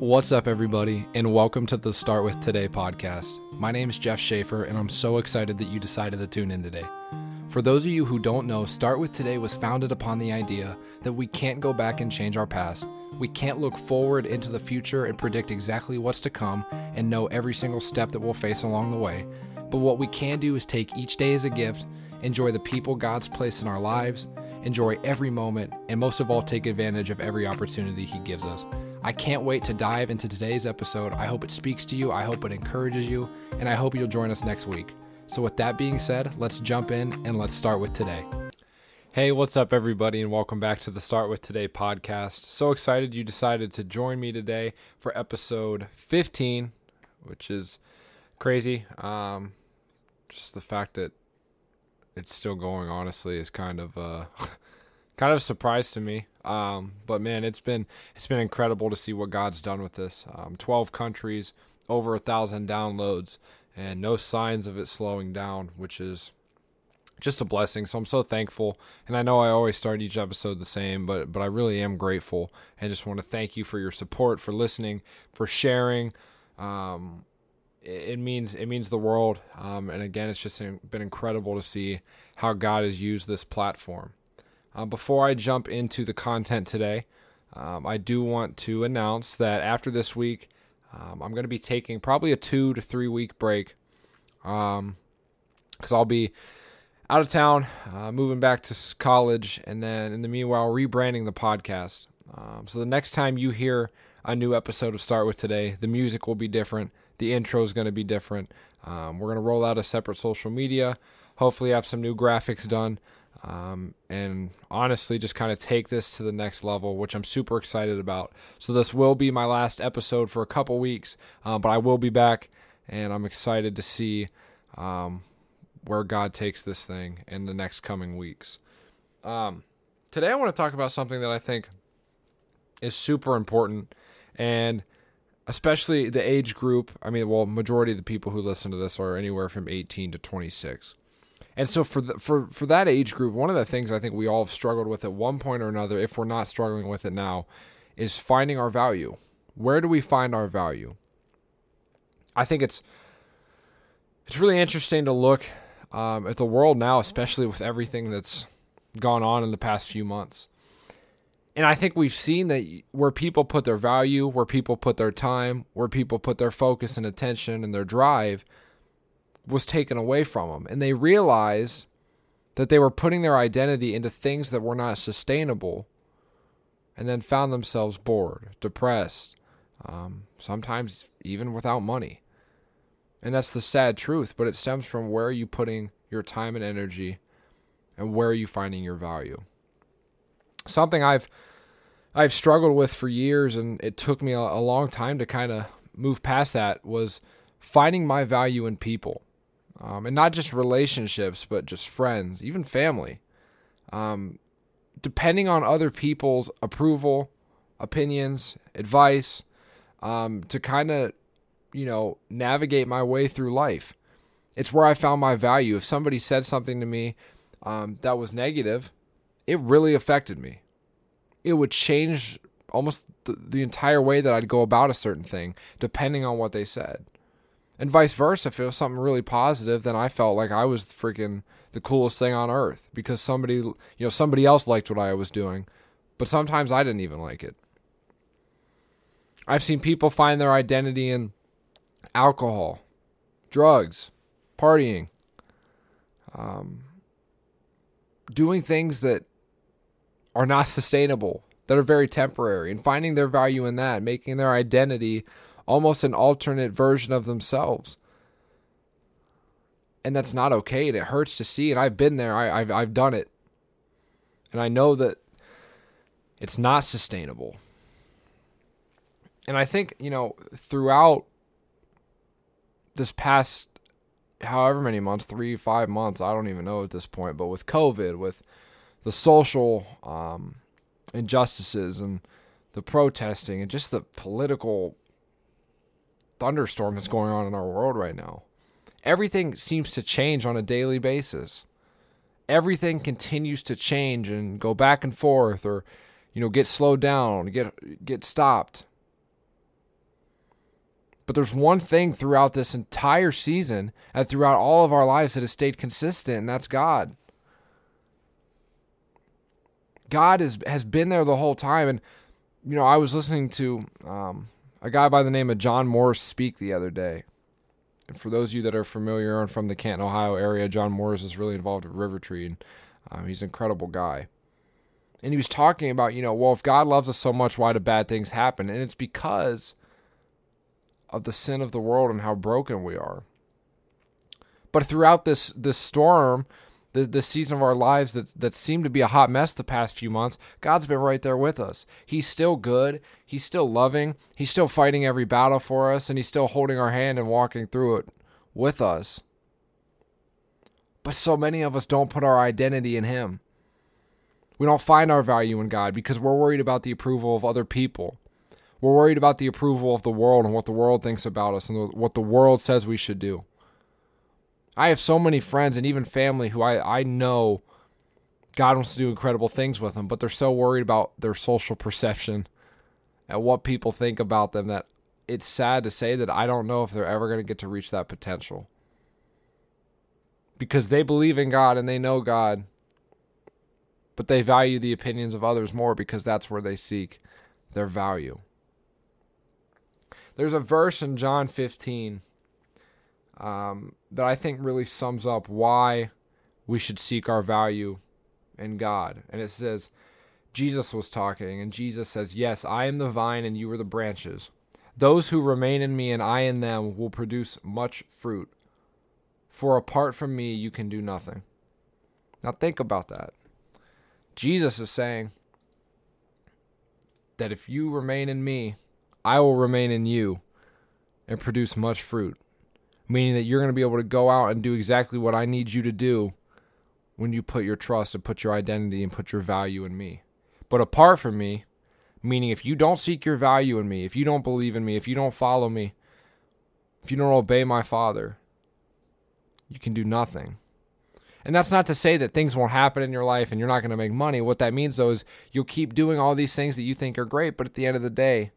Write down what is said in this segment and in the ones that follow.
What's up, everybody, and welcome to the Start With Today podcast. My name is Jeff Schaefer, and I'm so excited that you decided to tune in today. For those of you who don't know, Start With Today was founded upon the idea that we can't go back and change our past. We can't look forward into the future and predict exactly what's to come and know every single step that we'll face along the way. But what we can do is take each day as a gift, enjoy the people God's placed in our lives, enjoy every moment, and most of all, take advantage of every opportunity He gives us. I can't wait to dive into today's episode. I hope it speaks to you, I hope it encourages you, and I hope you'll join us next week. So, with that being said, let's jump in and let's start with today. Hey, what's up, everybody, and welcome back to the Start with Today podcast. So excited you decided to join me today for episode 15, which is crazy. Um, just the fact that it's still going, honestly, is kind of uh, kind of a surprise to me. Um, but man, it's been it's been incredible to see what God's done with this. Um, Twelve countries, over a thousand downloads, and no signs of it slowing down, which is just a blessing. So I'm so thankful, and I know I always start each episode the same, but but I really am grateful, and just want to thank you for your support, for listening, for sharing. Um, it, it means it means the world, um, and again, it's just been incredible to see how God has used this platform. Um, before I jump into the content today, um, I do want to announce that after this week, um, I'm going to be taking probably a two to three week break because um, I'll be out of town, uh, moving back to college, and then in the meanwhile, rebranding the podcast. Um, so the next time you hear a new episode of Start With Today, the music will be different, the intro is going to be different. Um, we're going to roll out a separate social media, hopefully, have some new graphics done. Um, and honestly just kind of take this to the next level, which I'm super excited about. So this will be my last episode for a couple weeks, uh, but I will be back, and I'm excited to see um, where God takes this thing in the next coming weeks. Um, today I want to talk about something that I think is super important, and especially the age group. I mean, well, majority of the people who listen to this are anywhere from 18 to 26. And so for the, for for that age group, one of the things I think we all have struggled with at one point or another, if we're not struggling with it now, is finding our value. Where do we find our value? I think it's it's really interesting to look um, at the world now, especially with everything that's gone on in the past few months. And I think we've seen that where people put their value, where people put their time, where people put their focus and attention and their drive, was taken away from them. And they realized that they were putting their identity into things that were not sustainable and then found themselves bored, depressed, um, sometimes even without money. And that's the sad truth, but it stems from where are you putting your time and energy and where are you finding your value. Something I've I've struggled with for years and it took me a, a long time to kind of move past that was finding my value in people um, and not just relationships, but just friends, even family. Um, depending on other people's approval, opinions, advice, um, to kind of, you know, navigate my way through life. It's where I found my value. If somebody said something to me um, that was negative, it really affected me. It would change almost the, the entire way that I'd go about a certain thing, depending on what they said. And vice versa, if it was something really positive, then I felt like I was freaking the coolest thing on earth because somebody, you know, somebody else liked what I was doing, but sometimes I didn't even like it. I've seen people find their identity in alcohol, drugs, partying, um, doing things that are not sustainable, that are very temporary, and finding their value in that, making their identity almost an alternate version of themselves. And that's not okay. And it hurts to see. And I've been there, I, have I've done it. And I know that it's not sustainable. And I think, you know, throughout this past however many months, three, five months, I don't even know at this point, but with COVID, with the social um, injustices and the protesting and just the political thunderstorm that's going on in our world right now. Everything seems to change on a daily basis. Everything continues to change and go back and forth or you know get slowed down, get get stopped. But there's one thing throughout this entire season and throughout all of our lives that has stayed consistent, and that's God. God is, has been there the whole time. And, you know, I was listening to um, a guy by the name of John Morris speak the other day. And for those of you that are familiar and from the Canton, Ohio area, John Morris is really involved with River Tree, and um, he's an incredible guy. And he was talking about, you know, well, if God loves us so much, why do bad things happen? And it's because of the sin of the world and how broken we are. But throughout this this storm, the the season of our lives that that seemed to be a hot mess the past few months, God's been right there with us. He's still good. He's still loving. He's still fighting every battle for us, and he's still holding our hand and walking through it with us. But so many of us don't put our identity in Him. We don't find our value in God because we're worried about the approval of other people. We're worried about the approval of the world and what the world thinks about us and what the world says we should do. I have so many friends and even family who I, I know God wants to do incredible things with them, but they're so worried about their social perception and what people think about them that it's sad to say that I don't know if they're ever going to get to reach that potential. Because they believe in God and they know God, but they value the opinions of others more because that's where they seek their value. There's a verse in John 15 um, that I think really sums up why we should seek our value in God. And it says, Jesus was talking, and Jesus says, Yes, I am the vine, and you are the branches. Those who remain in me and I in them will produce much fruit. For apart from me, you can do nothing. Now, think about that. Jesus is saying that if you remain in me, I will remain in you and produce much fruit meaning that you're going to be able to go out and do exactly what I need you to do when you put your trust and put your identity and put your value in me. But apart from me, meaning if you don't seek your value in me, if you don't believe in me, if you don't follow me, if you don't obey my Father, you can do nothing. And that's not to say that things won't happen in your life and you're not going to make money. What that means, though, is you'll keep doing all these things that you think are great, but at the end of the day,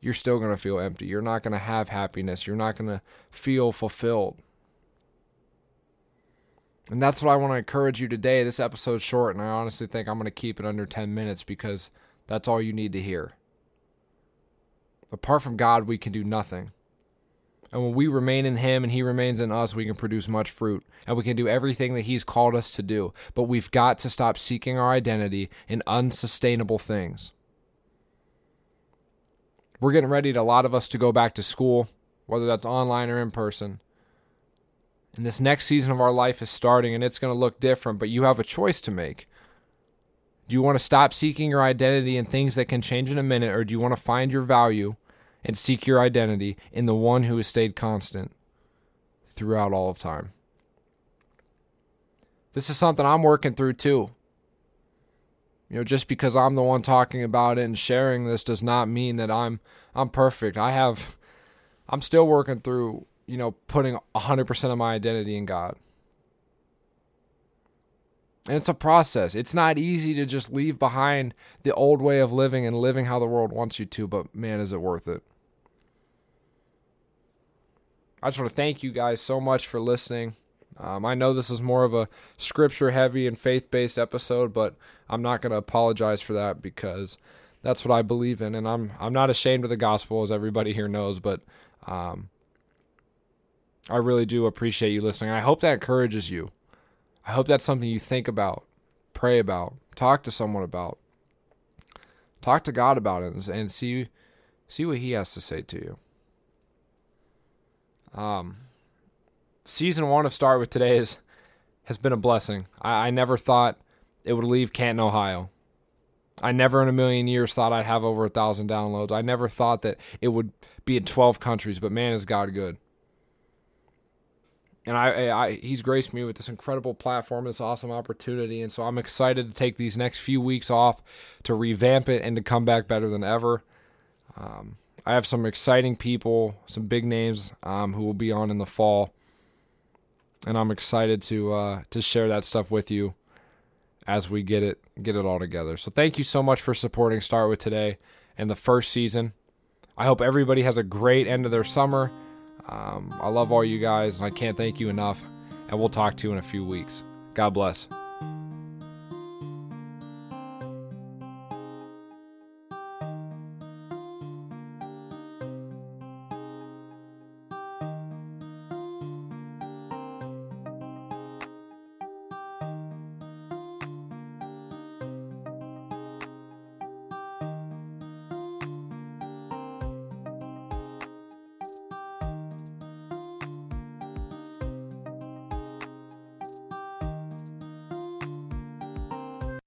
you're still going to feel empty. You're not going to have happiness. You're not going to feel fulfilled. And that's what I want to encourage you today. This episode's short, and I honestly think I'm going to keep it under 10 minutes because that's all you need to hear. Apart from God, we can do nothing. And when we remain in Him and He remains in us, we can produce much fruit. And we can do everything that He's called us to do. But we've got to stop seeking our identity in unsustainable things. We're getting ready to a lot of us to go back to school, whether that's online or in person. And this next season of our life is starting and it's going to look different, but you have a choice to make. Do you want to stop seeking your identity in things that can change in a minute, or do you want to find your value and seek your identity in the one who has stayed constant throughout all of time? This is something I'm working through too. You know, just because I'm the one talking about it and sharing this does not mean that I'm I'm perfect. I have I'm still working through, you know, putting 100% of my identity in God. And it's a process. It's not easy to just leave behind the old way of living and living how the world wants you to, but man, is it worth it. I just want to thank you guys so much for listening. Um, I know this is more of a scripture heavy and faith based episode, but I'm not going to apologize for that because that's what I believe in, and I'm I'm not ashamed of the gospel, as everybody here knows. But um, I really do appreciate you listening. I hope that encourages you. I hope that's something you think about, pray about, talk to someone about, talk to God about it, and, and see see what He has to say to you. Um season one of Start with Today is, has been a blessing. I, I never thought it would leave Canton, Ohio. I never in a million years thought I'd have over a thousand downloads. I never thought that it would be in 12 countries, but man, is God good. And I, I, he's graced me with this incredible platform, this awesome opportunity, and so I'm excited to take these next few weeks off to revamp it and to come back better than ever. Um, I have some exciting people, some big names um, who will be on in the fall and I'm excited to uh, to share that stuff with you as we get it get it all together. So thank you so much for supporting Start with Today and the first season. I hope everybody has a great end of their summer. Um, I love all you guys, and I can't thank you enough. And we'll talk to you in a few weeks. God bless.